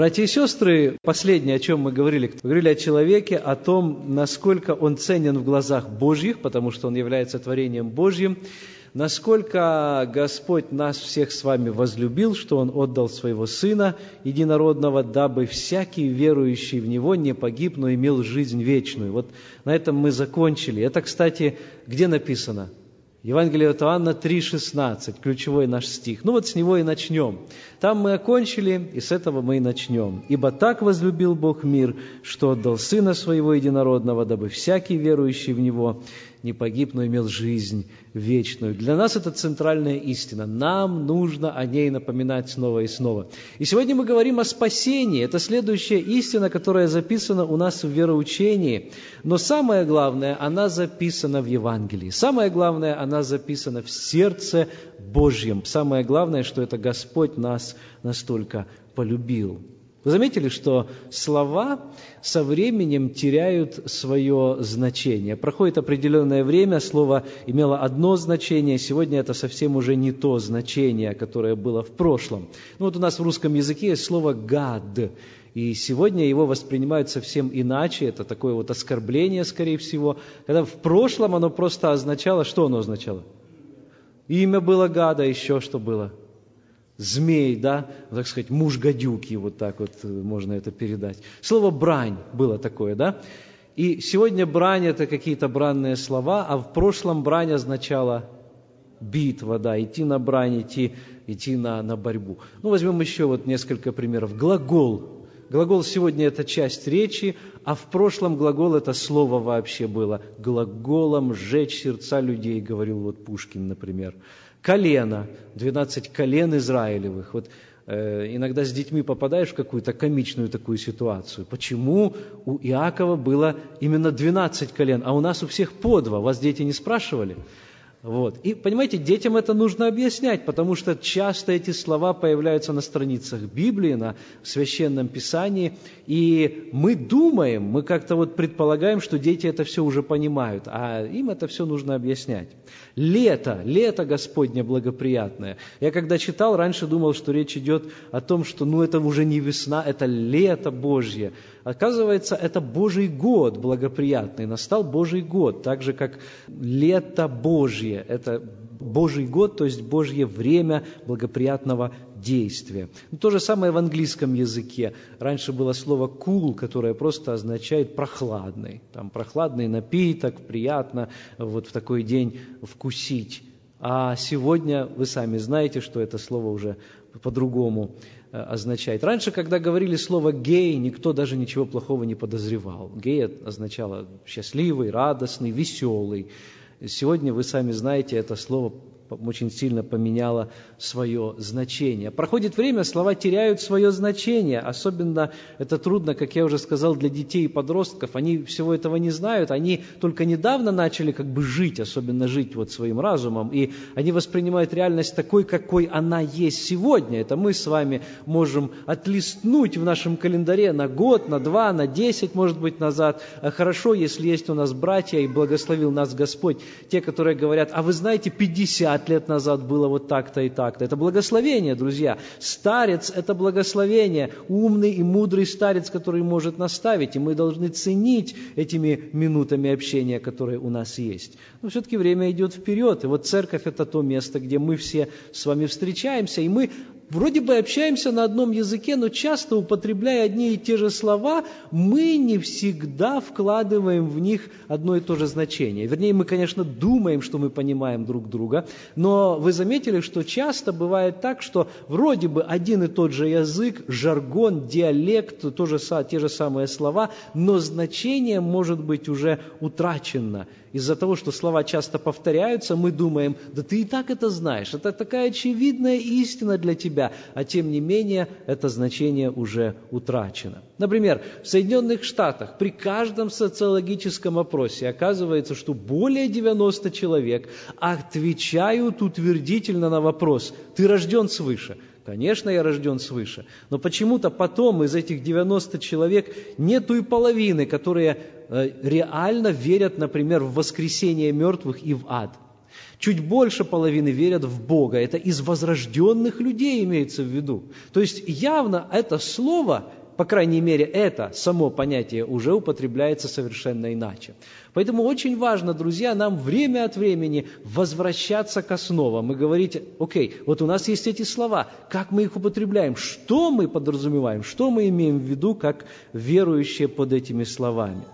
Братья и сестры, последнее, о чем мы говорили, мы говорили о человеке, о том, насколько он ценен в глазах Божьих, потому что он является творением Божьим, насколько Господь нас всех с вами возлюбил, что Он отдал Своего Сына Единородного, дабы всякий верующий в Него не погиб, но имел жизнь вечную. Вот на этом мы закончили. Это, кстати, где написано? Евангелие от Иоанна 3,16, ключевой наш стих. Ну вот с него и начнем. Там мы окончили, и с этого мы и начнем. «Ибо так возлюбил Бог мир, что отдал Сына Своего Единородного, дабы всякий верующий в Него не погиб, но имел жизнь вечную. Для нас это центральная истина. Нам нужно о ней напоминать снова и снова. И сегодня мы говорим о спасении. Это следующая истина, которая записана у нас в вероучении. Но самое главное, она записана в Евангелии. Самое главное, она записана в сердце Божьем. Самое главное, что это Господь нас настолько полюбил. Вы заметили, что слова со временем теряют свое значение. Проходит определенное время, слово имело одно значение, сегодня это совсем уже не то значение, которое было в прошлом. Ну вот у нас в русском языке есть слово «гад», и сегодня его воспринимают совсем иначе, это такое вот оскорбление, скорее всего, когда в прошлом оно просто означало, что оно означало? Имя было гада, еще что было – змей, да, так сказать, муж гадюки, вот так вот э, можно это передать. Слово «брань» было такое, да. И сегодня брань – это какие-то бранные слова, а в прошлом брань означала битва, да, идти на брань, идти, идти на, на борьбу. Ну, возьмем еще вот несколько примеров. Глагол. Глагол сегодня – это часть речи, а в прошлом глагол – это слово вообще было. Глаголом «сжечь сердца людей», говорил вот Пушкин, например колено, 12 колен Израилевых. Вот э, иногда с детьми попадаешь в какую-то комичную такую ситуацию. Почему у Иакова было именно 12 колен, а у нас у всех по два? Вас дети не спрашивали? Вот. И, понимаете, детям это нужно объяснять, потому что часто эти слова появляются на страницах Библии, на Священном Писании, и мы думаем, мы как-то вот предполагаем, что дети это все уже понимают, а им это все нужно объяснять. Лето, лето Господне благоприятное. Я когда читал, раньше думал, что речь идет о том, что ну это уже не весна, это лето Божье. Оказывается, это Божий год благоприятный, настал Божий год, так же как лето Божье, это Божий год, то есть Божье время благоприятного действия. Ну, то же самое в английском языке. Раньше было слово cool, которое просто означает прохладный. Там прохладный напиток, приятно вот в такой день вкусить. А сегодня вы сами знаете, что это слово уже по-другому э, означает. Раньше, когда говорили слово «гей», никто даже ничего плохого не подозревал. Гей означало счастливый, радостный, веселый. Сегодня, вы сами знаете, это слово очень сильно поменяло свое значение. Проходит время, слова теряют свое значение. Особенно это трудно, как я уже сказал, для детей и подростков. Они всего этого не знают. Они только недавно начали как бы жить, особенно жить вот своим разумом. И они воспринимают реальность такой, какой она есть сегодня. Это мы с вами можем отлистнуть в нашем календаре на год, на два, на десять, может быть, назад. А хорошо, если есть у нас братья, и благословил нас Господь, те, которые говорят, а вы знаете, 50 50 лет назад было вот так-то и так-то. Это благословение, друзья. Старец – это благословение. Умный и мудрый старец, который может наставить. И мы должны ценить этими минутами общения, которые у нас есть. Но все-таки время идет вперед. И вот церковь – это то место, где мы все с вами встречаемся. И мы вроде бы общаемся на одном языке, но часто употребляя одни и те же слова, мы не всегда вкладываем в них одно и то же значение. Вернее, мы, конечно, думаем, что мы понимаем друг друга, но вы заметили, что часто бывает так, что вроде бы один и тот же язык, жаргон, диалект, тоже, те же самые слова, но значение может быть уже утрачено. Из-за того, что слова часто повторяются, мы думаем, да ты и так это знаешь, это такая очевидная истина для тебя, а тем не менее это значение уже утрачено. Например, в Соединенных Штатах при каждом социологическом опросе оказывается, что более 90 человек отвечают утвердительно на вопрос «ты рожден свыше?». Конечно, я рожден свыше. Но почему-то потом из этих 90 человек нету и половины, которые э, реально верят, например, в воскресение мертвых и в ад. Чуть больше половины верят в Бога. Это из возрожденных людей имеется в виду. То есть явно это слово по крайней мере, это само понятие уже употребляется совершенно иначе. Поэтому очень важно, друзья, нам время от времени возвращаться к основам и говорить, окей, вот у нас есть эти слова, как мы их употребляем, что мы подразумеваем, что мы имеем в виду, как верующие под этими словами.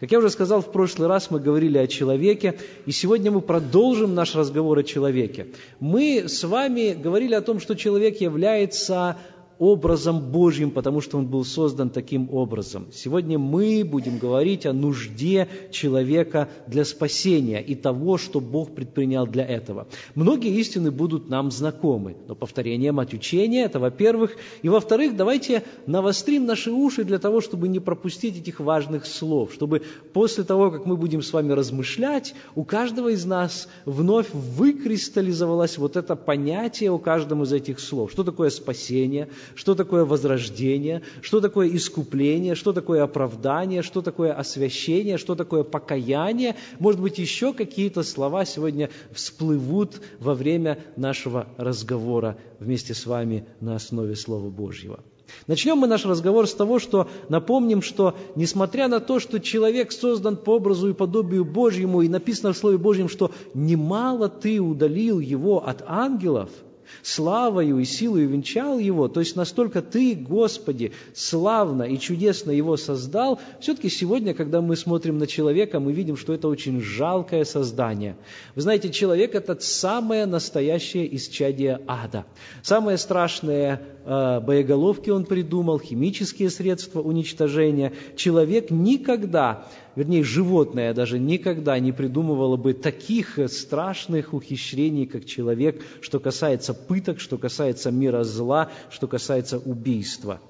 Как я уже сказал, в прошлый раз мы говорили о человеке, и сегодня мы продолжим наш разговор о человеке. Мы с вами говорили о том, что человек является образом Божьим, потому что он был создан таким образом. Сегодня мы будем говорить о нужде человека для спасения и того, что Бог предпринял для этого. Многие истины будут нам знакомы, но повторением от учения – это во-первых. И во-вторых, давайте навострим наши уши для того, чтобы не пропустить этих важных слов, чтобы после того, как мы будем с вами размышлять, у каждого из нас вновь выкристаллизовалось вот это понятие у каждом из этих слов. Что такое спасение – что такое возрождение, что такое искупление, что такое оправдание, что такое освящение, что такое покаяние. Может быть, еще какие-то слова сегодня всплывут во время нашего разговора вместе с вами на основе Слова Божьего. Начнем мы наш разговор с того, что напомним, что несмотря на то, что человек создан по образу и подобию Божьему, и написано в Слове Божьем, что немало ты удалил его от ангелов – славою и силой венчал его, то есть настолько Ты, Господи, славно и чудесно его создал, все-таки сегодня, когда мы смотрим на человека, мы видим, что это очень жалкое создание. Вы знаете, человек – это самое настоящее исчадие ада. Самое страшное э, боеголовки он придумал, химические средства уничтожения. Человек никогда вернее, животное даже никогда не придумывало бы таких страшных ухищрений, как человек, что касается пыток, что касается мира зла, что касается убийства.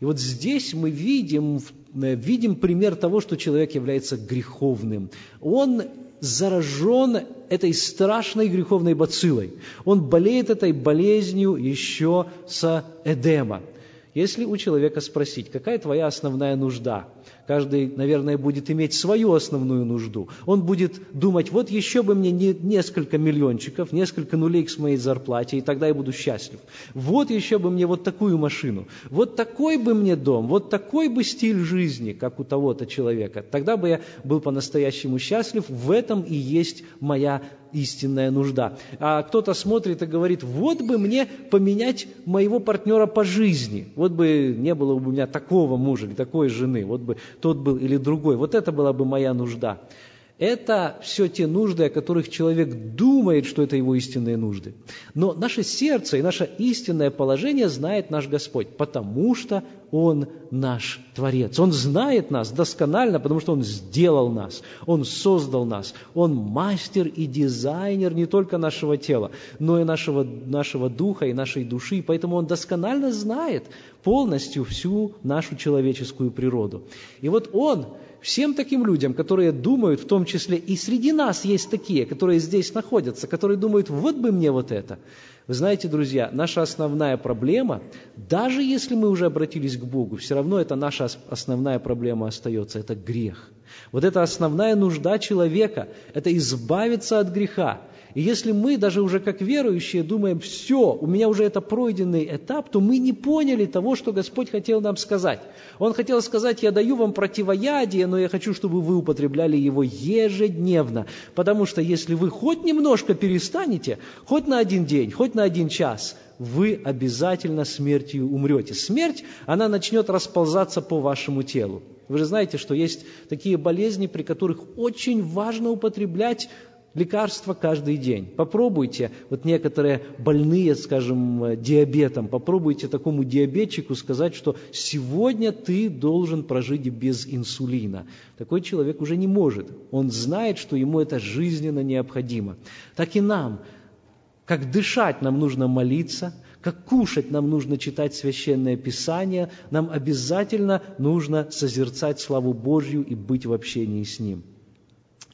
И вот здесь мы видим, видим пример того, что человек является греховным. Он заражен этой страшной греховной бациллой. Он болеет этой болезнью еще с Эдема. Если у человека спросить, какая твоя основная нужда, Каждый, наверное, будет иметь свою основную нужду. Он будет думать, вот еще бы мне не, несколько миллиончиков, несколько нулей к моей зарплате, и тогда я буду счастлив. Вот еще бы мне вот такую машину, вот такой бы мне дом, вот такой бы стиль жизни, как у того-то человека. Тогда бы я был по-настоящему счастлив. В этом и есть моя истинная нужда. А кто-то смотрит и говорит, вот бы мне поменять моего партнера по жизни, вот бы не было бы у меня такого мужа такой жены, вот бы тот был или другой. Вот это была бы моя нужда. Это все те нужды, о которых человек думает, что это его истинные нужды. Но наше сердце и наше истинное положение знает наш Господь, потому что Он наш Творец. Он знает нас досконально, потому что Он сделал нас, Он создал нас. Он мастер и дизайнер не только нашего тела, но и нашего, нашего духа и нашей души. Поэтому Он досконально знает полностью всю нашу человеческую природу. И вот Он всем таким людям, которые думают, в том числе и среди нас есть такие, которые здесь находятся, которые думают, вот бы мне вот это. Вы знаете, друзья, наша основная проблема, даже если мы уже обратились к Богу, все равно это наша основная проблема остается, это грех. Вот это основная нужда человека, это избавиться от греха. И если мы даже уже как верующие думаем, все, у меня уже это пройденный этап, то мы не поняли того, что Господь хотел нам сказать. Он хотел сказать, я даю вам противоядие, но я хочу, чтобы вы употребляли его ежедневно. Потому что если вы хоть немножко перестанете, хоть на один день, хоть на один час, вы обязательно смертью умрете. Смерть, она начнет расползаться по вашему телу. Вы же знаете, что есть такие болезни, при которых очень важно употреблять лекарства каждый день. Попробуйте, вот некоторые больные, скажем, диабетом, попробуйте такому диабетчику сказать, что сегодня ты должен прожить без инсулина. Такой человек уже не может. Он знает, что ему это жизненно необходимо. Так и нам. Как дышать нам нужно молиться, как кушать нам нужно читать Священное Писание, нам обязательно нужно созерцать славу Божью и быть в общении с Ним.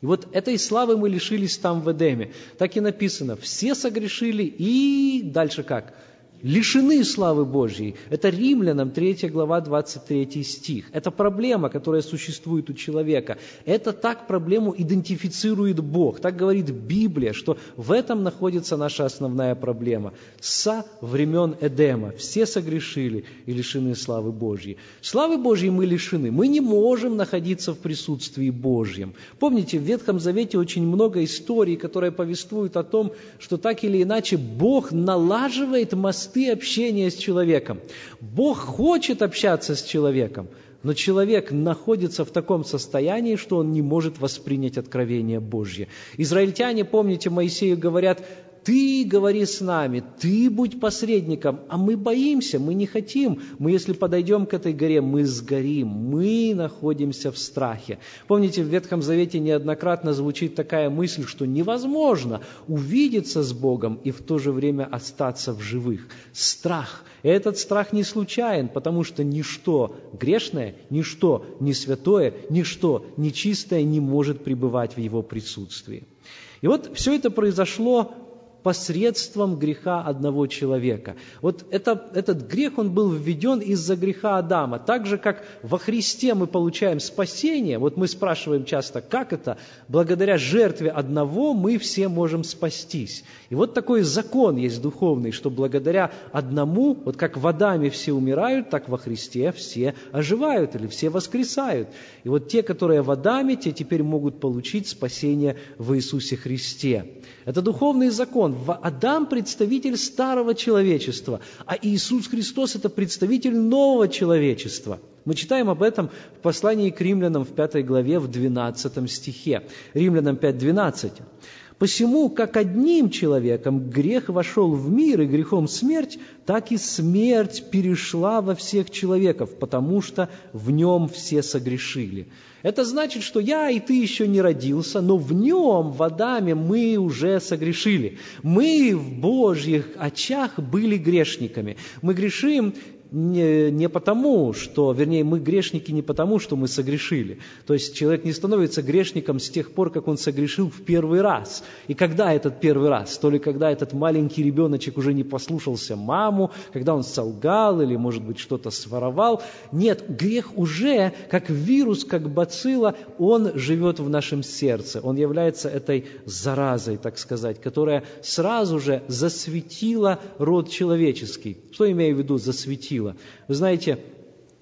И вот этой славы мы лишились там в Эдеме. Так и написано, все согрешили и дальше как? Лишены славы Божьей. Это Римлянам 3 глава 23 стих. Это проблема, которая существует у человека. Это так проблему идентифицирует Бог. Так говорит Библия, что в этом находится наша основная проблема. Со времен Эдема все согрешили и лишены славы Божьей. Славы Божьей мы лишены. Мы не можем находиться в присутствии Божьем. Помните, в Ветхом Завете очень много историй, которые повествуют о том, что так или иначе Бог налаживает мосты общения с человеком. Бог хочет общаться с человеком, но человек находится в таком состоянии, что он не может воспринять откровение Божье. Израильтяне, помните, Моисею говорят, ты говори с нами, ты будь посредником, а мы боимся, мы не хотим. Мы, если подойдем к этой горе, мы сгорим, мы находимся в страхе. Помните, в Ветхом Завете неоднократно звучит такая мысль, что невозможно увидеться с Богом и в то же время остаться в живых. Страх. Этот страх не случайен, потому что ничто грешное, ничто не святое, ничто нечистое не может пребывать в его присутствии. И вот все это произошло посредством греха одного человека. Вот это, этот грех, он был введен из-за греха Адама. Так же, как во Христе мы получаем спасение, вот мы спрашиваем часто, как это? Благодаря жертве одного мы все можем спастись. И вот такой закон есть духовный, что благодаря одному, вот как в Адаме все умирают, так во Христе все оживают или все воскресают. И вот те, которые в Адаме, те теперь могут получить спасение в Иисусе Христе. Это духовный закон. Адам – представитель старого человечества, а Иисус Христос – это представитель нового человечества. Мы читаем об этом в послании к римлянам в 5 главе, в 12 стихе. Римлянам 5, 12. Посему, как одним человеком грех вошел в мир, и грехом смерть, так и смерть перешла во всех человеков, потому что в нем все согрешили. Это значит, что я и ты еще не родился, но в нем, в Адаме, мы уже согрешили. Мы в Божьих очах были грешниками. Мы грешим не, не потому, что, вернее, мы грешники не потому, что мы согрешили. То есть человек не становится грешником с тех пор, как он согрешил в первый раз. И когда этот первый раз? То ли когда этот маленький ребеночек уже не послушался маму, когда он солгал или, может быть, что-то своровал. Нет, грех уже, как вирус, как бацилла, он живет в нашем сердце. Он является этой заразой, так сказать, которая сразу же засветила род человеческий. Что имею в виду засветила? Сила. Вы знаете,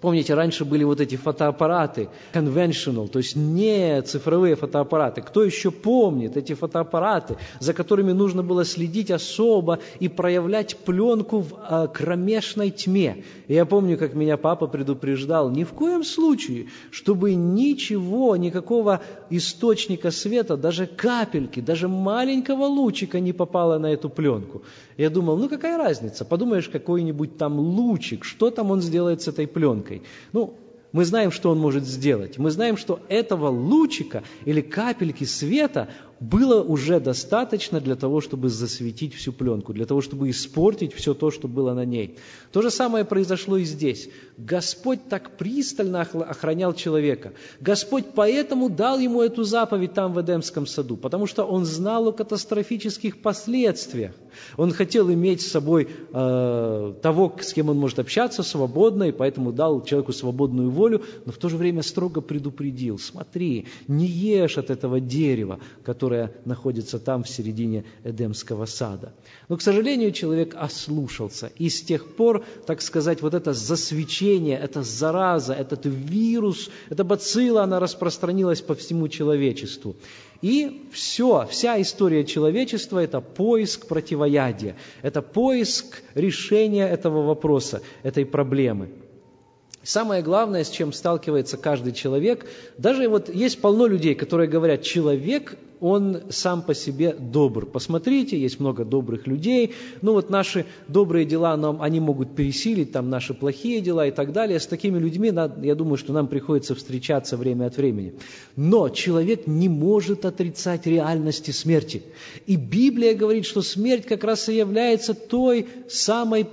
Помните, раньше были вот эти фотоаппараты, conventional, то есть не цифровые фотоаппараты. Кто еще помнит эти фотоаппараты, за которыми нужно было следить особо и проявлять пленку в э, кромешной тьме? Я помню, как меня папа предупреждал, ни в коем случае, чтобы ничего, никакого источника света, даже капельки, даже маленького лучика не попало на эту пленку. Я думал, ну какая разница, подумаешь, какой-нибудь там лучик, что там он сделает с этой пленкой? Ну, мы знаем, что он может сделать. Мы знаем, что этого лучика или капельки света было уже достаточно для того, чтобы засветить всю пленку, для того, чтобы испортить все то, что было на ней. То же самое произошло и здесь. Господь так пристально охранял человека. Господь поэтому дал ему эту заповедь там в Эдемском саду, потому что он знал о катастрофических последствиях. Он хотел иметь с собой э, того, с кем он может общаться свободно, и поэтому дал человеку свободную волю, но в то же время строго предупредил, смотри, не ешь от этого дерева, которое которая находится там в середине Эдемского сада. Но, к сожалению, человек ослушался. И с тех пор, так сказать, вот это засвечение, эта зараза, этот вирус, эта бацилла, она распространилась по всему человечеству. И все, вся история человечества – это поиск противоядия, это поиск решения этого вопроса, этой проблемы. Самое главное, с чем сталкивается каждый человек, даже вот есть полно людей, которые говорят, человек он сам по себе добр. Посмотрите, есть много добрых людей. Ну вот наши добрые дела, нам, они могут пересилить там наши плохие дела и так далее. С такими людьми, я думаю, что нам приходится встречаться время от времени. Но человек не может отрицать реальности смерти. И Библия говорит, что смерть как раз и является той самой,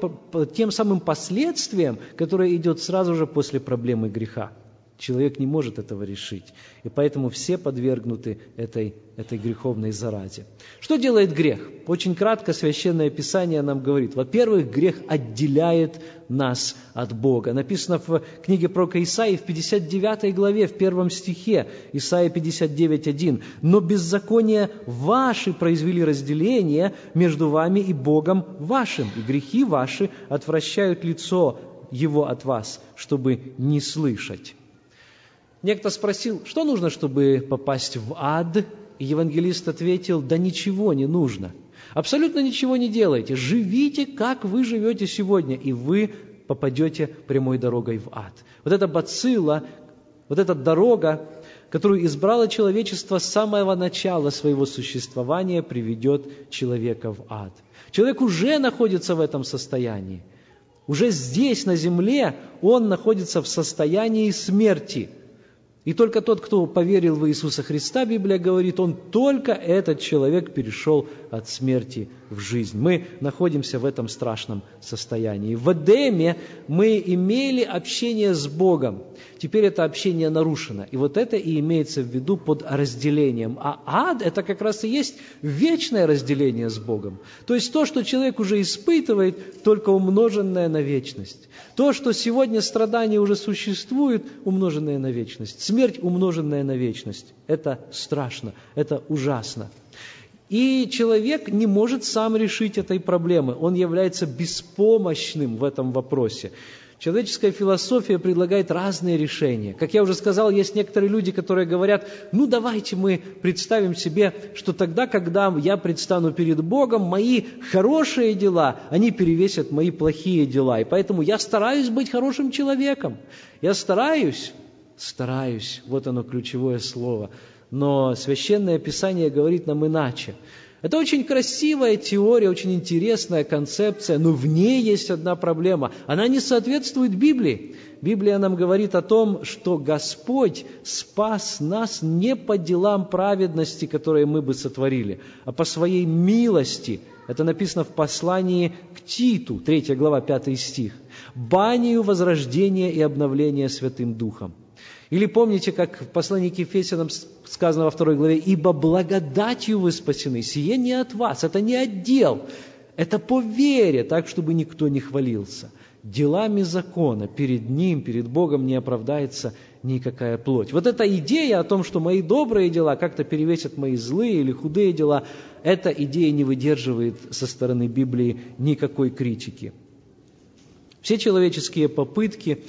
тем самым последствием, которое идет сразу же после проблемы греха. Человек не может этого решить. И поэтому все подвергнуты этой, этой греховной заразе. Что делает грех? Очень кратко Священное Писание нам говорит. Во-первых, грех отделяет нас от Бога. Написано в книге про Исаии в 59 главе, в первом стихе, Исаия 59.1. «Но беззакония ваши произвели разделение между вами и Богом вашим, и грехи ваши отвращают лицо его от вас, чтобы не слышать». Некто спросил, что нужно, чтобы попасть в ад? И евангелист ответил, да ничего не нужно. Абсолютно ничего не делайте. Живите, как вы живете сегодня, и вы попадете прямой дорогой в ад. Вот эта бацилла, вот эта дорога, которую избрало человечество с самого начала своего существования, приведет человека в ад. Человек уже находится в этом состоянии. Уже здесь, на земле, он находится в состоянии смерти – и только тот, кто поверил в Иисуса Христа, Библия говорит, он только этот человек перешел от смерти в жизнь. Мы находимся в этом страшном состоянии. В Эдеме мы имели общение с Богом. Теперь это общение нарушено. И вот это и имеется в виду под разделением. А ад – это как раз и есть вечное разделение с Богом. То есть то, что человек уже испытывает, только умноженное на вечность. То, что сегодня страдания уже существуют, умноженное на вечность. Смерть, умноженная на вечность. Это страшно, это ужасно. И человек не может сам решить этой проблемы. Он является беспомощным в этом вопросе. Человеческая философия предлагает разные решения. Как я уже сказал, есть некоторые люди, которые говорят, ну давайте мы представим себе, что тогда, когда я предстану перед Богом, мои хорошие дела, они перевесят мои плохие дела. И поэтому я стараюсь быть хорошим человеком. Я стараюсь, стараюсь, вот оно ключевое слово. Но Священное Писание говорит нам иначе. Это очень красивая теория, очень интересная концепция, но в ней есть одна проблема. Она не соответствует Библии. Библия нам говорит о том, что Господь спас нас не по делам праведности, которые мы бы сотворили, а по своей милости. Это написано в послании к Титу, 3 глава, 5 стих. «Банию возрождения и обновления Святым Духом». Или помните, как в послании к Ефесянам сказано во второй главе, «Ибо благодатью вы спасены, сие не от вас, это не отдел, это по вере, так, чтобы никто не хвалился. Делами закона перед Ним, перед Богом не оправдается никакая плоть». Вот эта идея о том, что мои добрые дела как-то перевесят мои злые или худые дела, эта идея не выдерживает со стороны Библии никакой критики. Все человеческие попытки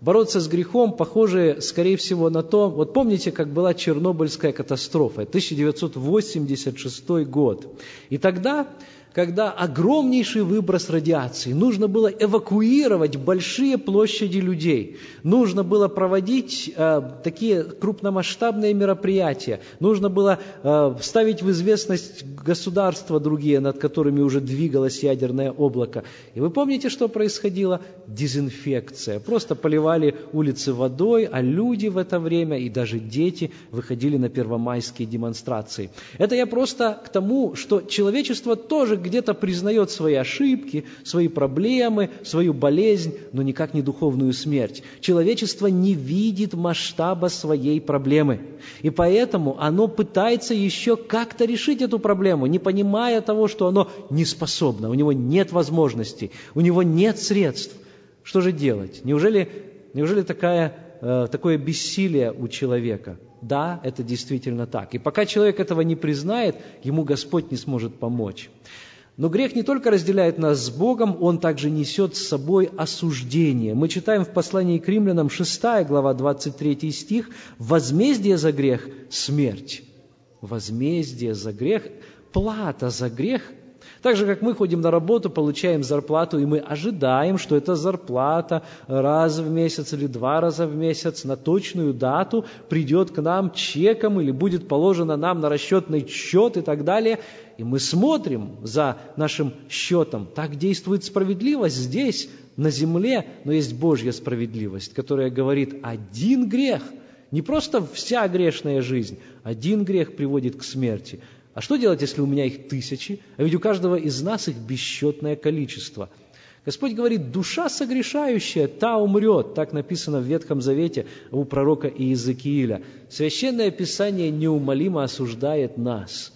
бороться с грехом похоже, скорее всего, на то, вот помните, как была Чернобыльская катастрофа, 1986 год. И тогда когда огромнейший выброс радиации, нужно было эвакуировать большие площади людей, нужно было проводить э, такие крупномасштабные мероприятия, нужно было э, ставить в известность государства другие, над которыми уже двигалось ядерное облако. И вы помните, что происходило? Дезинфекция. Просто поливали улицы водой, а люди в это время и даже дети выходили на первомайские демонстрации. Это я просто к тому, что человечество тоже где-то признает свои ошибки, свои проблемы, свою болезнь, но никак не духовную смерть. Человечество не видит масштаба своей проблемы. И поэтому оно пытается еще как-то решить эту проблему, не понимая того, что оно не способно, у него нет возможностей, у него нет средств. Что же делать? Неужели, неужели такая, э, такое бессилие у человека? Да, это действительно так. И пока человек этого не признает, ему Господь не сможет помочь. Но грех не только разделяет нас с Богом, он также несет с собой осуждение. Мы читаем в послании к римлянам 6 глава 23 стих «Возмездие за грех – смерть». Возмездие за грех, плата за грех так же, как мы ходим на работу, получаем зарплату, и мы ожидаем, что эта зарплата раз в месяц или два раза в месяц на точную дату придет к нам чеком или будет положена нам на расчетный счет и так далее. И мы смотрим за нашим счетом. Так действует справедливость здесь, на земле, но есть Божья справедливость, которая говорит, один грех, не просто вся грешная жизнь, один грех приводит к смерти – а что делать, если у меня их тысячи? А ведь у каждого из нас их бесчетное количество. Господь говорит, душа согрешающая, та умрет. Так написано в Ветхом Завете у пророка Иезекииля. Священное Писание неумолимо осуждает нас.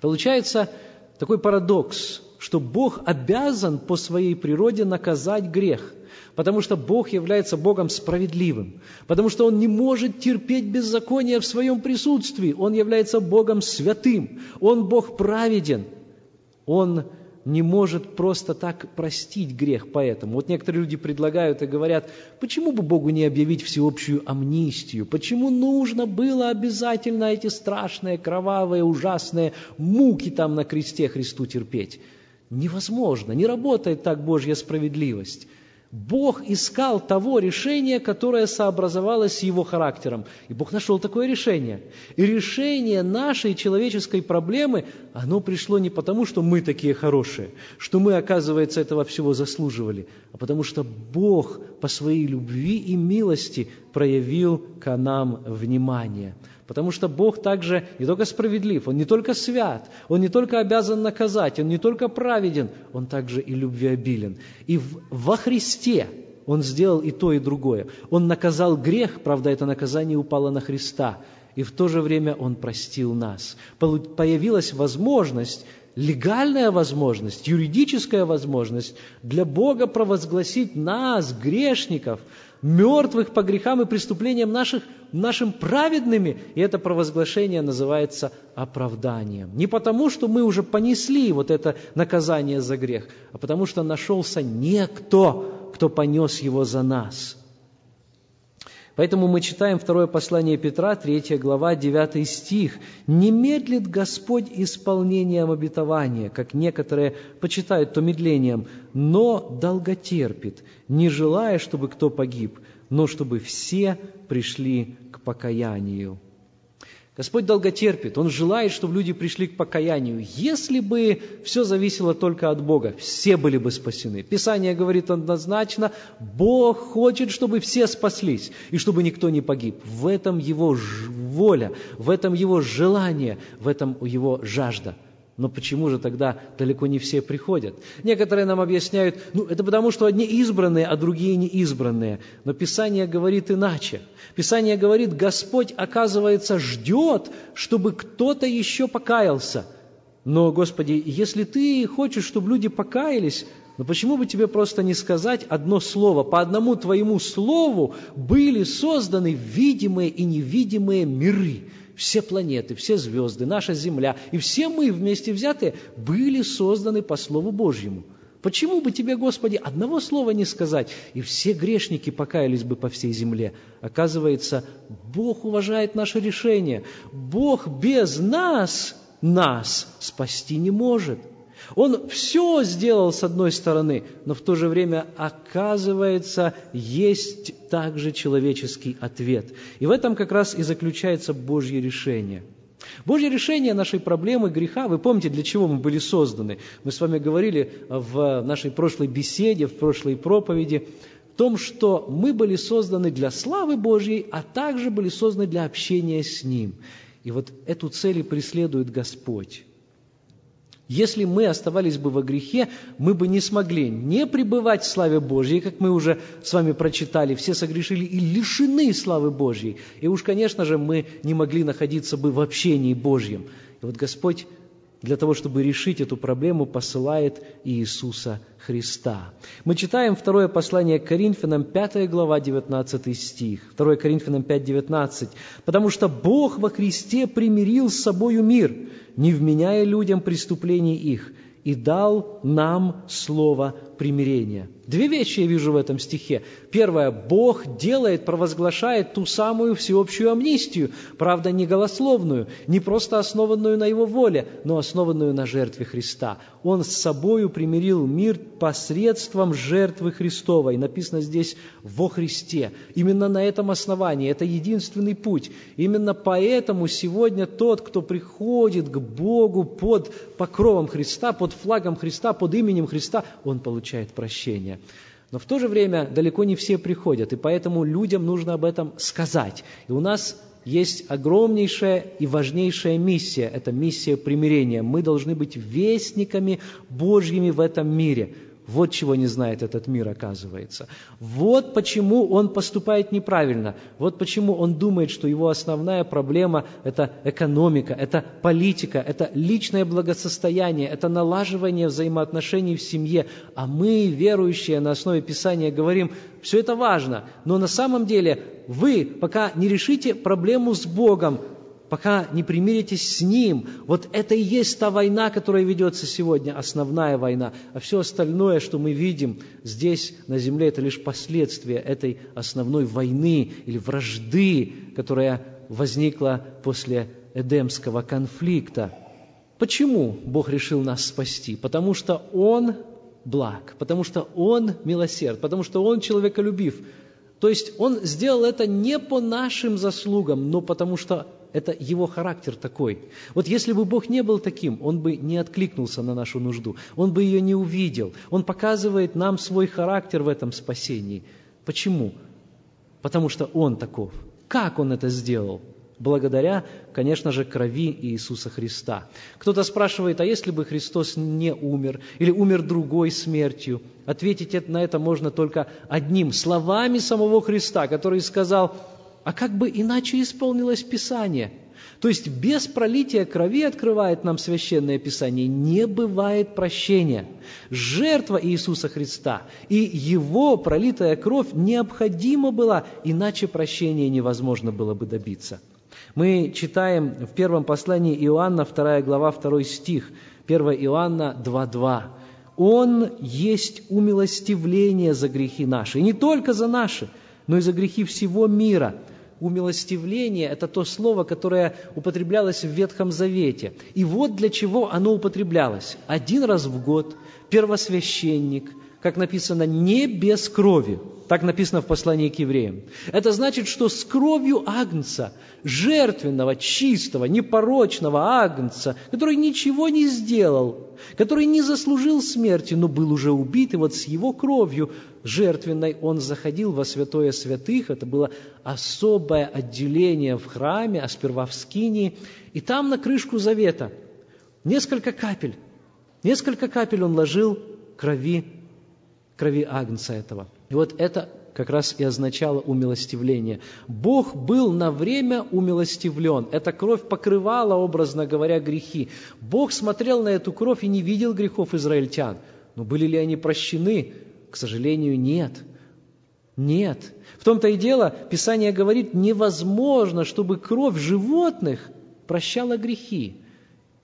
Получается такой парадокс, что Бог обязан по своей природе наказать грех, потому что Бог является Богом справедливым, потому что Он не может терпеть беззаконие в своем присутствии, Он является Богом святым, Он Бог праведен, Он не может просто так простить грех поэтому. Вот некоторые люди предлагают и говорят, почему бы Богу не объявить всеобщую амнистию? Почему нужно было обязательно эти страшные, кровавые, ужасные муки там на кресте Христу терпеть? Невозможно, не работает так Божья справедливость. Бог искал того решения, которое сообразовалось с его характером. И Бог нашел такое решение. И решение нашей человеческой проблемы, оно пришло не потому, что мы такие хорошие, что мы, оказывается, этого всего заслуживали, а потому что Бог по своей любви и милости проявил к нам внимание – Потому что Бог также не только справедлив, Он не только свят, Он не только обязан наказать, Он не только праведен, Он также и любвеобилен. И во Христе Он сделал и то, и другое. Он наказал грех, правда, это наказание упало на Христа, и в то же время Он простил нас. Появилась возможность легальная возможность, юридическая возможность для Бога провозгласить нас, грешников, мертвых по грехам и преступлениям наших, нашим праведными. И это провозглашение называется оправданием. Не потому, что мы уже понесли вот это наказание за грех, а потому что нашелся некто, кто понес его за нас – Поэтому мы читаем второе послание Петра, 3 глава, 9 стих. «Не медлит Господь исполнением обетования, как некоторые почитают то медлением, но долготерпит, не желая, чтобы кто погиб, но чтобы все пришли к покаянию». Господь долготерпит, Он желает, чтобы люди пришли к покаянию. Если бы все зависело только от Бога, все были бы спасены. Писание говорит однозначно, Бог хочет, чтобы все спаслись, и чтобы никто не погиб. В этом Его воля, в этом Его желание, в этом Его жажда – но почему же тогда далеко не все приходят? Некоторые нам объясняют, ну это потому, что одни избранные, а другие не избранные. Но Писание говорит иначе. Писание говорит, Господь, оказывается, ждет, чтобы кто-то еще покаялся. Но, Господи, если Ты хочешь, чтобы люди покаялись, но почему бы тебе просто не сказать одно слово? По одному твоему слову были созданы видимые и невидимые миры все планеты, все звезды, наша Земля и все мы вместе взятые были созданы по Слову Божьему. Почему бы тебе, Господи, одного слова не сказать, и все грешники покаялись бы по всей земле? Оказывается, Бог уважает наше решение. Бог без нас, нас спасти не может. Он все сделал с одной стороны, но в то же время, оказывается, есть также человеческий ответ. И в этом как раз и заключается Божье решение. Божье решение нашей проблемы греха, вы помните, для чего мы были созданы? Мы с вами говорили в нашей прошлой беседе, в прошлой проповеди, в том, что мы были созданы для славы Божьей, а также были созданы для общения с Ним. И вот эту цель и преследует Господь. Если мы оставались бы во грехе, мы бы не смогли не пребывать в славе Божьей, как мы уже с вами прочитали, все согрешили и лишены славы Божьей. И уж, конечно же, мы не могли находиться бы в общении Божьем. И вот Господь для того, чтобы решить эту проблему, посылает Иисуса Христа. Мы читаем второе послание к Коринфянам, 5 глава, 19 стих. 2 Коринфянам 5, 19. «Потому что Бог во Христе примирил с собою мир, не вменяя людям преступлений их, и дал нам слово примирения». Две вещи я вижу в этом стихе. Первое, Бог делает, провозглашает ту самую всеобщую амнистию, правда, не голословную, не просто основанную на Его воле, но основанную на жертве Христа. Он с собою примирил мир посредством жертвы Христовой. Написано здесь «во Христе». Именно на этом основании, это единственный путь. Именно поэтому сегодня тот, кто приходит к Богу под покровом Христа, под флагом Христа, под именем Христа, он получает прощение. Но в то же время далеко не все приходят, и поэтому людям нужно об этом сказать. И у нас есть огромнейшая и важнейшая миссия. Это миссия примирения. Мы должны быть вестниками Божьими в этом мире. Вот чего не знает этот мир, оказывается. Вот почему он поступает неправильно. Вот почему он думает, что его основная проблема – это экономика, это политика, это личное благосостояние, это налаживание взаимоотношений в семье. А мы, верующие на основе Писания, говорим, все это важно, но на самом деле вы пока не решите проблему с Богом, пока не примиритесь с Ним. Вот это и есть та война, которая ведется сегодня, основная война. А все остальное, что мы видим здесь, на земле, это лишь последствия этой основной войны или вражды, которая возникла после Эдемского конфликта. Почему Бог решил нас спасти? Потому что Он благ, потому что Он милосерд, потому что Он человеколюбив. То есть Он сделал это не по нашим заслугам, но потому что это его характер такой. Вот если бы Бог не был таким, Он бы не откликнулся на нашу нужду, Он бы ее не увидел. Он показывает нам свой характер в этом спасении. Почему? Потому что Он таков. Как Он это сделал? Благодаря, конечно же, крови Иисуса Христа. Кто-то спрашивает, а если бы Христос не умер или умер другой смертью? Ответить на это можно только одним словами самого Христа, который сказал, а как бы иначе исполнилось Писание? То есть без пролития крови, открывает нам Священное Писание, не бывает прощения. Жертва Иисуса Христа и Его пролитая кровь необходима была, иначе прощения невозможно было бы добиться. Мы читаем в первом послании Иоанна, 2 глава, 2 стих, 1 Иоанна 2.2. «Он есть умилостивление за грехи наши, и не только за наши, но и за грехи всего мира, умилостивление – это то слово, которое употреблялось в Ветхом Завете. И вот для чего оно употреблялось. Один раз в год первосвященник, как написано, не без крови. Так написано в послании к евреям. Это значит, что с кровью агнца, жертвенного, чистого, непорочного агнца, который ничего не сделал, который не заслужил смерти, но был уже убит, и вот с его кровью жертвенной он заходил во святое святых, это было особое отделение в храме, а сперва в скинии, и там на крышку завета несколько капель, несколько капель он ложил крови, крови агнца этого. И вот это как раз и означало умилостивление. Бог был на время умилостивлен. Эта кровь покрывала, образно говоря, грехи. Бог смотрел на эту кровь и не видел грехов израильтян. Но были ли они прощены? К сожалению, нет. Нет. В том-то и дело, Писание говорит, невозможно, чтобы кровь животных прощала грехи.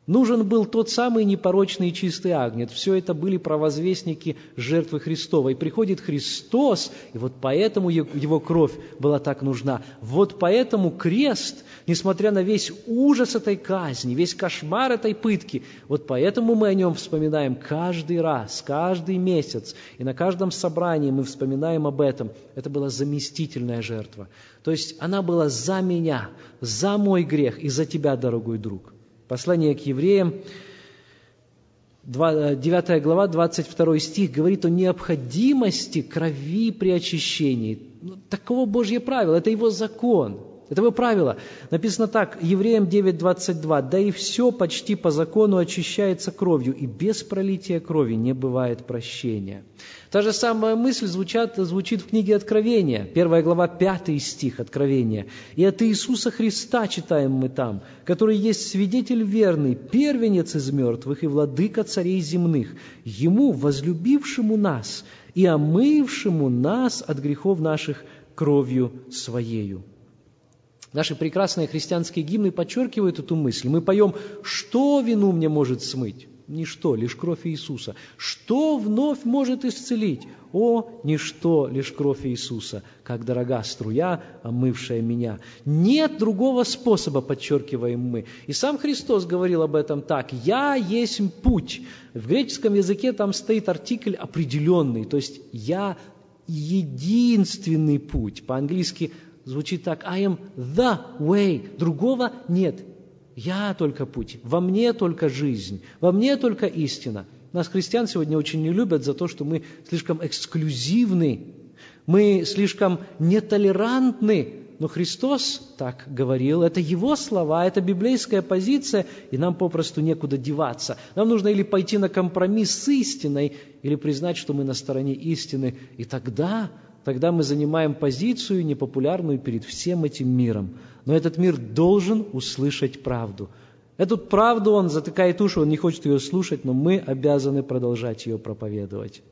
Нужен был тот самый непорочный и чистый агнец. Все это были провозвестники жертвы Христовой. приходит Христос, и вот поэтому его кровь была так нужна. Вот поэтому крест, несмотря на весь ужас этой казни, весь кошмар этой пытки, вот поэтому мы о нем вспоминаем каждый раз, каждый месяц. И на каждом собрании мы вспоминаем об этом. Это была заместительная жертва. То есть она была за меня, за мой грех и за тебя, дорогой друг. Послание к евреям, 9 э, глава, 22 стих, говорит о необходимости крови при очищении. Ну, таково Божье правило, это его закон. Это его правило. Написано так, Евреям 9.22, «Да и все почти по закону очищается кровью, и без пролития крови не бывает прощения». Та же самая мысль звучат, звучит в книге Откровения, первая глава, пятый стих Откровения. «И от Иисуса Христа читаем мы там, который есть свидетель верный, первенец из мертвых и владыка царей земных, Ему, возлюбившему нас и омывшему нас от грехов наших кровью Своею». Наши прекрасные христианские гимны подчеркивают эту мысль. Мы поем «Что вину мне может смыть?» Ничто, лишь кровь Иисуса. Что вновь может исцелить? О, ничто, лишь кровь Иисуса, как дорога струя, омывшая меня. Нет другого способа, подчеркиваем мы. И сам Христос говорил об этом так. «Я есть путь». В греческом языке там стоит артикль определенный, то есть «я единственный путь». По-английски звучит так, I am the way, другого нет. Я только путь, во мне только жизнь, во мне только истина. Нас, христиан, сегодня очень не любят за то, что мы слишком эксклюзивны, мы слишком нетолерантны. Но Христос так говорил, это Его слова, это библейская позиция, и нам попросту некуда деваться. Нам нужно или пойти на компромисс с истиной, или признать, что мы на стороне истины, и тогда, тогда мы занимаем позицию непопулярную перед всем этим миром. Но этот мир должен услышать правду. Эту правду он затыкает уши, он не хочет ее слушать, но мы обязаны продолжать ее проповедовать.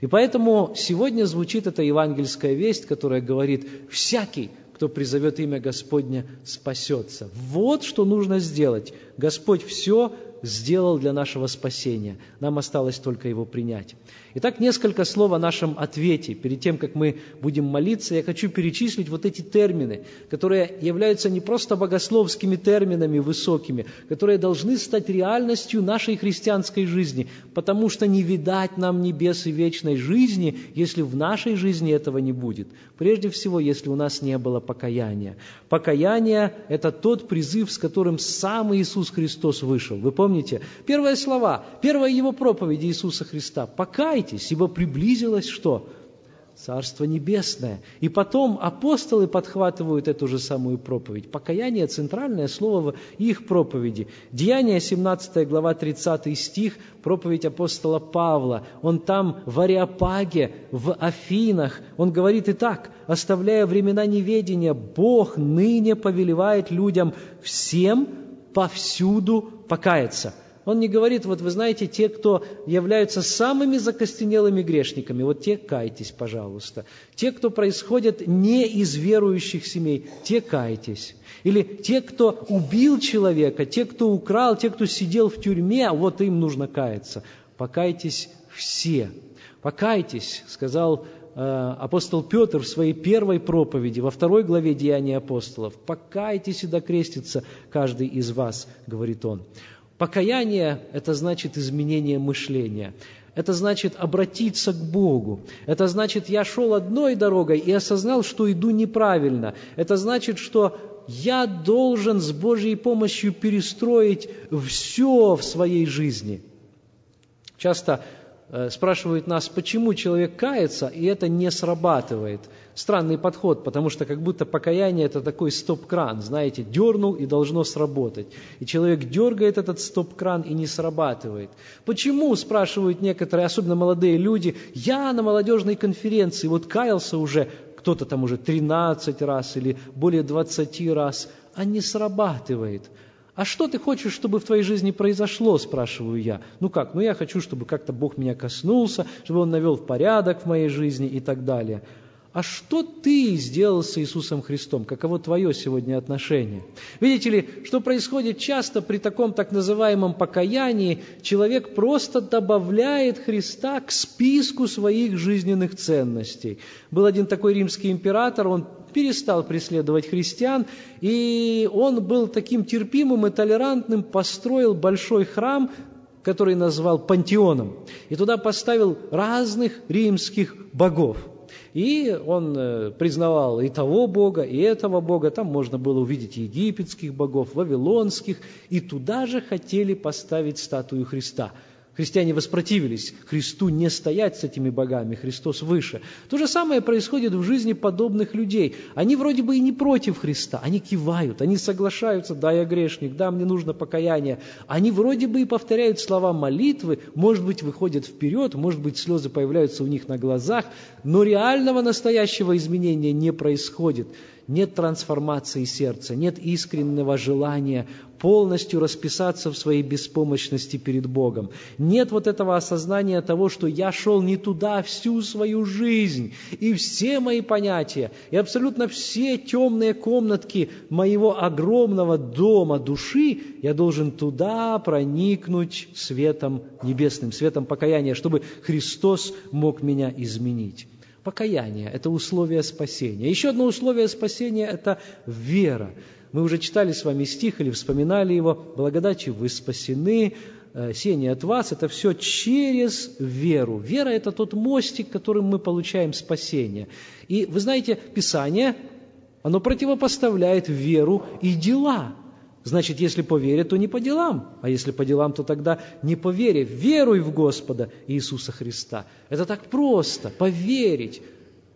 И поэтому сегодня звучит эта евангельская весть, которая говорит, всякий, кто призовет имя Господня, спасется. Вот что нужно сделать. Господь все сделал для нашего спасения. Нам осталось только его принять. Итак, несколько слов о нашем ответе. Перед тем, как мы будем молиться, я хочу перечислить вот эти термины, которые являются не просто богословскими терминами высокими, которые должны стать реальностью нашей христианской жизни, потому что не видать нам небес и вечной жизни, если в нашей жизни этого не будет. Прежде всего, если у нас не было покаяния. Покаяние – это тот призыв, с которым сам Иисус Христос вышел. Вы помните? Первые слова, первая его проповедь Иисуса Христа – покайтесь, ибо приблизилось что? Царство Небесное. И потом апостолы подхватывают эту же самую проповедь. Покаяние – центральное слово в их проповеди. Деяние, 17 глава, 30 стих, проповедь апостола Павла. Он там в Ариапаге, в Афинах. Он говорит и так, оставляя времена неведения, Бог ныне повелевает людям всем повсюду покаяться – он не говорит, вот вы знаете, те, кто являются самыми закостенелыми грешниками, вот те кайтесь, пожалуйста. Те, кто происходят не из верующих семей, те кайтесь. Или те, кто убил человека, те, кто украл, те, кто сидел в тюрьме, вот им нужно каяться. Покайтесь все. Покайтесь, сказал апостол Петр в своей первой проповеди, во второй главе Деяния апостолов. Покайтесь и докрестится каждый из вас, говорит он. Покаяние – это значит изменение мышления. Это значит обратиться к Богу. Это значит, я шел одной дорогой и осознал, что иду неправильно. Это значит, что я должен с Божьей помощью перестроить все в своей жизни. Часто э, спрашивают нас, почему человек кается, и это не срабатывает – странный подход, потому что как будто покаяние это такой стоп-кран, знаете, дернул и должно сработать. И человек дергает этот стоп-кран и не срабатывает. Почему, спрашивают некоторые, особенно молодые люди, я на молодежной конференции вот каялся уже, кто-то там уже 13 раз или более 20 раз, а не срабатывает. А что ты хочешь, чтобы в твоей жизни произошло, спрашиваю я. Ну как, ну я хочу, чтобы как-то Бог меня коснулся, чтобы Он навел в порядок в моей жизни и так далее а что ты сделал с Иисусом Христом? Каково твое сегодня отношение? Видите ли, что происходит часто при таком так называемом покаянии, человек просто добавляет Христа к списку своих жизненных ценностей. Был один такой римский император, он перестал преследовать христиан, и он был таким терпимым и толерантным, построил большой храм, который назвал пантеоном, и туда поставил разных римских богов – и он э, признавал и того Бога, и этого Бога. Там можно было увидеть египетских богов, вавилонских. И туда же хотели поставить статую Христа – Христиане воспротивились Христу не стоять с этими богами, Христос выше. То же самое происходит в жизни подобных людей. Они вроде бы и не против Христа, они кивают, они соглашаются, да, я грешник, да, мне нужно покаяние. Они вроде бы и повторяют слова молитвы, может быть, выходят вперед, может быть, слезы появляются у них на глазах, но реального настоящего изменения не происходит нет трансформации сердца, нет искреннего желания полностью расписаться в своей беспомощности перед Богом. Нет вот этого осознания того, что я шел не туда всю свою жизнь, и все мои понятия, и абсолютно все темные комнатки моего огромного дома души, я должен туда проникнуть светом небесным, светом покаяния, чтобы Христос мог меня изменить. Покаяние – это условие спасения. Еще одно условие спасения – это вера. Мы уже читали с вами стих или вспоминали его. «Благодатью вы спасены, э, сение от вас» – это все через веру. Вера – это тот мостик, которым мы получаем спасение. И вы знаете, Писание, оно противопоставляет веру и дела – Значит, если по вере, то не по делам. А если по делам, то тогда не по вере. Веруй в Господа Иисуса Христа. Это так просто, поверить.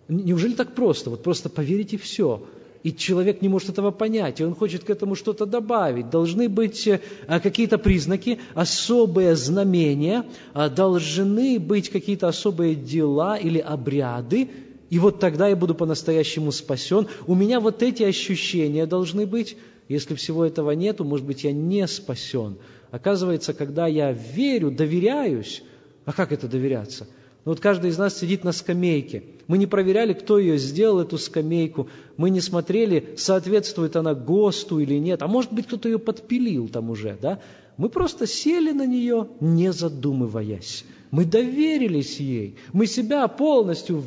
Неужели так просто? Вот просто поверить и все. и человек не может этого понять, и он хочет к этому что-то добавить. Должны быть э, какие-то признаки, особые знамения, а должны быть какие-то особые дела или обряды, и вот тогда я буду по-настоящему спасен. У меня вот эти ощущения должны быть. Если всего этого нету, может быть, я не спасен. Оказывается, когда я верю, доверяюсь, а как это доверяться? Ну вот каждый из нас сидит на скамейке. Мы не проверяли, кто ее сделал, эту скамейку. Мы не смотрели, соответствует она ГОСТу или нет. А может быть, кто-то ее подпилил там уже, да? Мы просто сели на нее, не задумываясь. Мы доверились ей. Мы себя полностью,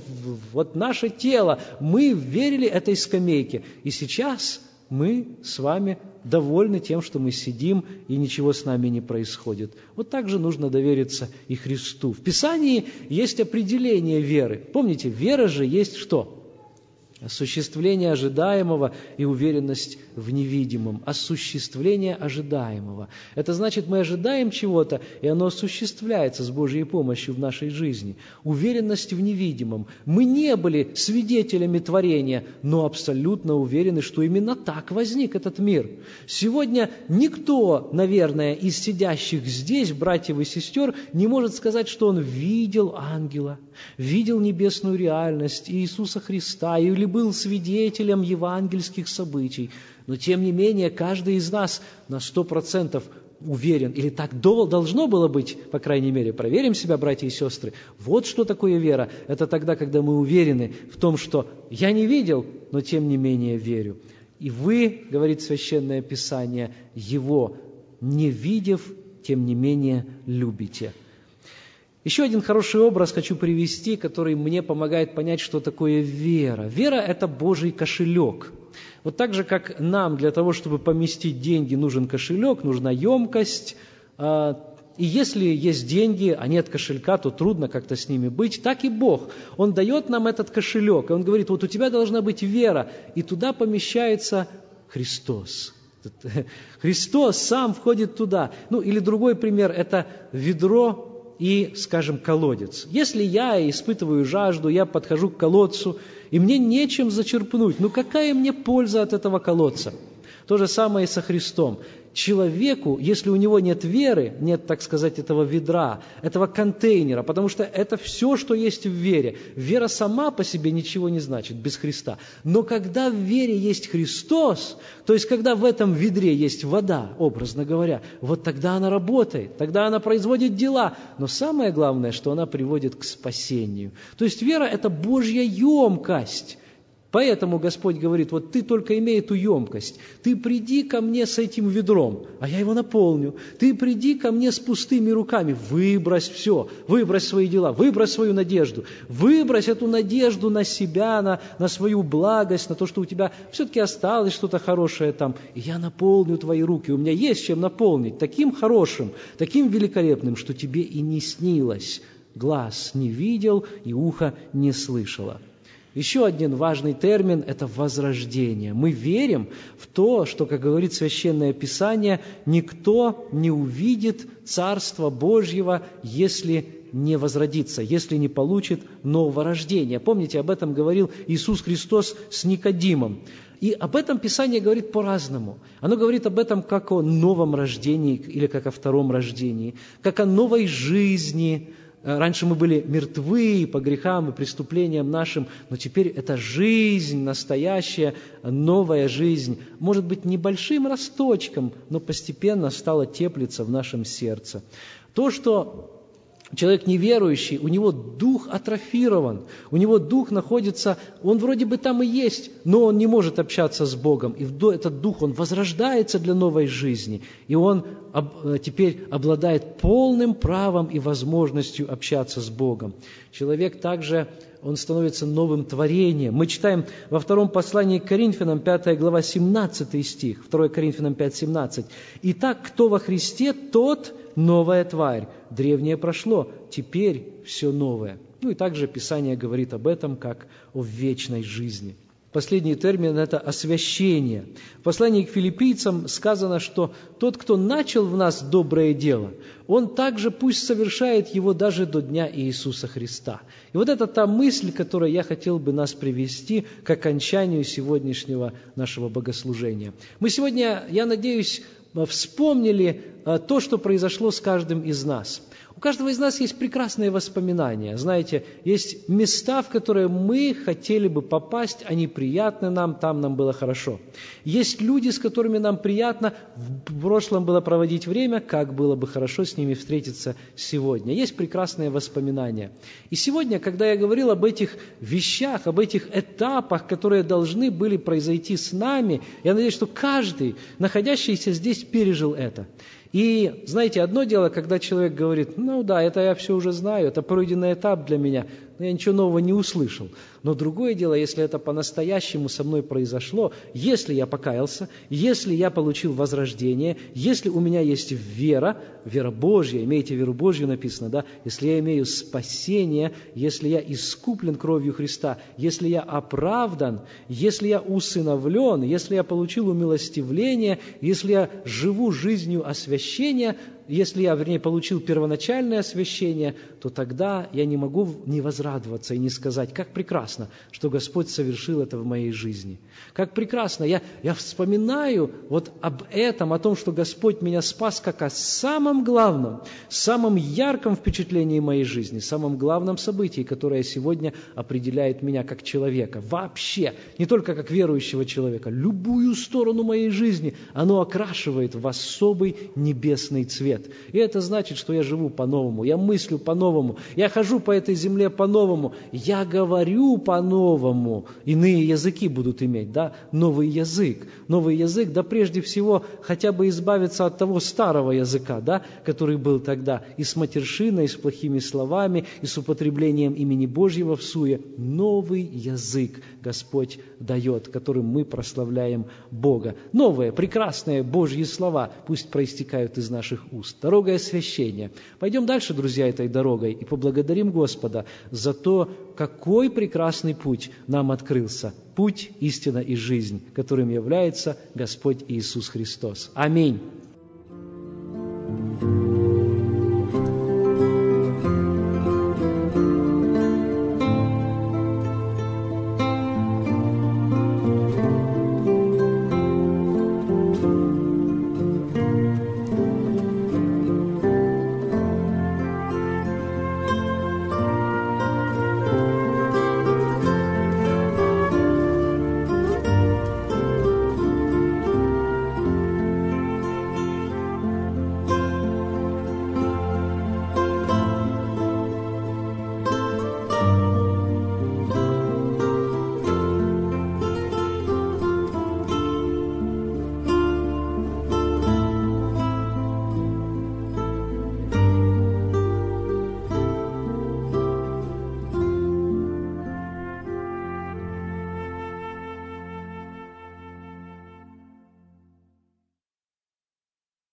вот наше тело, мы верили этой скамейке. И сейчас мы с вами довольны тем, что мы сидим и ничего с нами не происходит. Вот так же нужно довериться и Христу. В Писании есть определение веры. Помните, вера же есть что? Осуществление ожидаемого и уверенность в невидимом. Осуществление ожидаемого. Это значит, мы ожидаем чего-то, и оно осуществляется с Божьей помощью в нашей жизни. Уверенность в невидимом. Мы не были свидетелями творения, но абсолютно уверены, что именно так возник этот мир. Сегодня никто, наверное, из сидящих здесь, братьев и сестер, не может сказать, что он видел ангела, видел небесную реальность Иисуса Христа или был свидетелем евангельских событий, но тем не менее каждый из нас на сто процентов уверен, или так должно было быть, по крайней мере, проверим себя, братья и сестры. Вот что такое вера. Это тогда, когда мы уверены в том, что я не видел, но тем не менее верю. И вы, говорит Священное Писание, его, не видев, тем не менее любите. Еще один хороший образ хочу привести, который мне помогает понять, что такое вера. Вера – это Божий кошелек. Вот так же, как нам для того, чтобы поместить деньги, нужен кошелек, нужна емкость. А, и если есть деньги, а нет кошелька, то трудно как-то с ними быть. Так и Бог. Он дает нам этот кошелек. И Он говорит, вот у тебя должна быть вера. И туда помещается Христос. Христос сам входит туда. Ну или другой пример – это ведро и, скажем, колодец. Если я испытываю жажду, я подхожу к колодцу, и мне нечем зачерпнуть, ну какая мне польза от этого колодца? То же самое и со Христом человеку, если у него нет веры, нет, так сказать, этого ведра, этого контейнера, потому что это все, что есть в вере. Вера сама по себе ничего не значит без Христа. Но когда в вере есть Христос, то есть когда в этом ведре есть вода, образно говоря, вот тогда она работает, тогда она производит дела. Но самое главное, что она приводит к спасению. То есть вера – это Божья емкость Поэтому Господь говорит, вот ты только имей эту емкость, ты приди ко мне с этим ведром, а я его наполню. Ты приди ко мне с пустыми руками, выбрось все, выбрось свои дела, выбрось свою надежду, выбрось эту надежду на себя, на, на свою благость, на то, что у тебя все-таки осталось что-то хорошее там, и я наполню твои руки. У меня есть чем наполнить, таким хорошим, таким великолепным, что тебе и не снилось, глаз не видел и ухо не слышало. Еще один важный термин – это возрождение. Мы верим в то, что, как говорит Священное Писание, никто не увидит Царства Божьего, если не возродится, если не получит нового рождения. Помните, об этом говорил Иисус Христос с Никодимом. И об этом Писание говорит по-разному. Оно говорит об этом как о новом рождении или как о втором рождении, как о новой жизни, раньше мы были мертвы по грехам и преступлениям нашим, но теперь это жизнь, настоящая, новая жизнь. Может быть, небольшим росточком, но постепенно стала теплиться в нашем сердце. То, что Человек неверующий, у него дух атрофирован, у него дух находится, он вроде бы там и есть, но он не может общаться с Богом. И этот дух, он возрождается для новой жизни, и он э, теперь обладает полным правом и возможностью общаться с Богом. Человек также, он становится новым творением. Мы читаем во втором послании к Коринфянам, 5 глава, 17 стих, 2 Коринфянам 5, 17. «Итак, кто во Христе, тот новая тварь. Древнее прошло, теперь все новое. Ну и также Писание говорит об этом, как о вечной жизни. Последний термин – это освящение. В послании к филиппийцам сказано, что тот, кто начал в нас доброе дело, он также пусть совершает его даже до дня Иисуса Христа. И вот это та мысль, которую я хотел бы нас привести к окончанию сегодняшнего нашего богослужения. Мы сегодня, я надеюсь, вспомнили э, то, что произошло с каждым из нас – у каждого из нас есть прекрасные воспоминания. Знаете, есть места, в которые мы хотели бы попасть, они приятны нам, там нам было хорошо. Есть люди, с которыми нам приятно в прошлом было проводить время, как было бы хорошо с ними встретиться сегодня. Есть прекрасные воспоминания. И сегодня, когда я говорил об этих вещах, об этих этапах, которые должны были произойти с нами, я надеюсь, что каждый, находящийся здесь, пережил это. И, знаете, одно дело, когда человек говорит, ну да, это я все уже знаю, это пройденный этап для меня, но я ничего нового не услышал. Но другое дело, если это по-настоящему со мной произошло, если я покаялся, если я получил возрождение, если у меня есть вера, вера Божья, имеете веру Божью написано, да, если я имею спасение, если я искуплен кровью Христа, если я оправдан, если я усыновлен, если я получил умилостивление, если я живу жизнью освящения, если я, вернее, получил первоначальное освящение, то тогда я не могу не возрадоваться и не сказать, как прекрасно, что Господь совершил это в моей жизни. Как прекрасно. Я, я вспоминаю вот об этом, о том, что Господь меня спас, как о самом главном, самом ярком впечатлении моей жизни, самом главном событии, которое сегодня определяет меня как человека. Вообще, не только как верующего человека, любую сторону моей жизни оно окрашивает в особый небесный цвет свет. И это значит, что я живу по-новому, я мыслю по-новому, я хожу по этой земле по-новому, я говорю по-новому. Иные языки будут иметь, да, новый язык. Новый язык, да прежде всего хотя бы избавиться от того старого языка, да, который был тогда, и с матершиной, и с плохими словами, и с употреблением имени Божьего в суе. Новый язык Господь дает, которым мы прославляем Бога. Новые, прекрасные Божьи слова пусть проистекают из наших уст уст. Дорога освящения. Пойдем дальше, друзья, этой дорогой и поблагодарим Господа за то, какой прекрасный путь нам открылся. Путь, истина и жизнь, которым является Господь Иисус Христос. Аминь.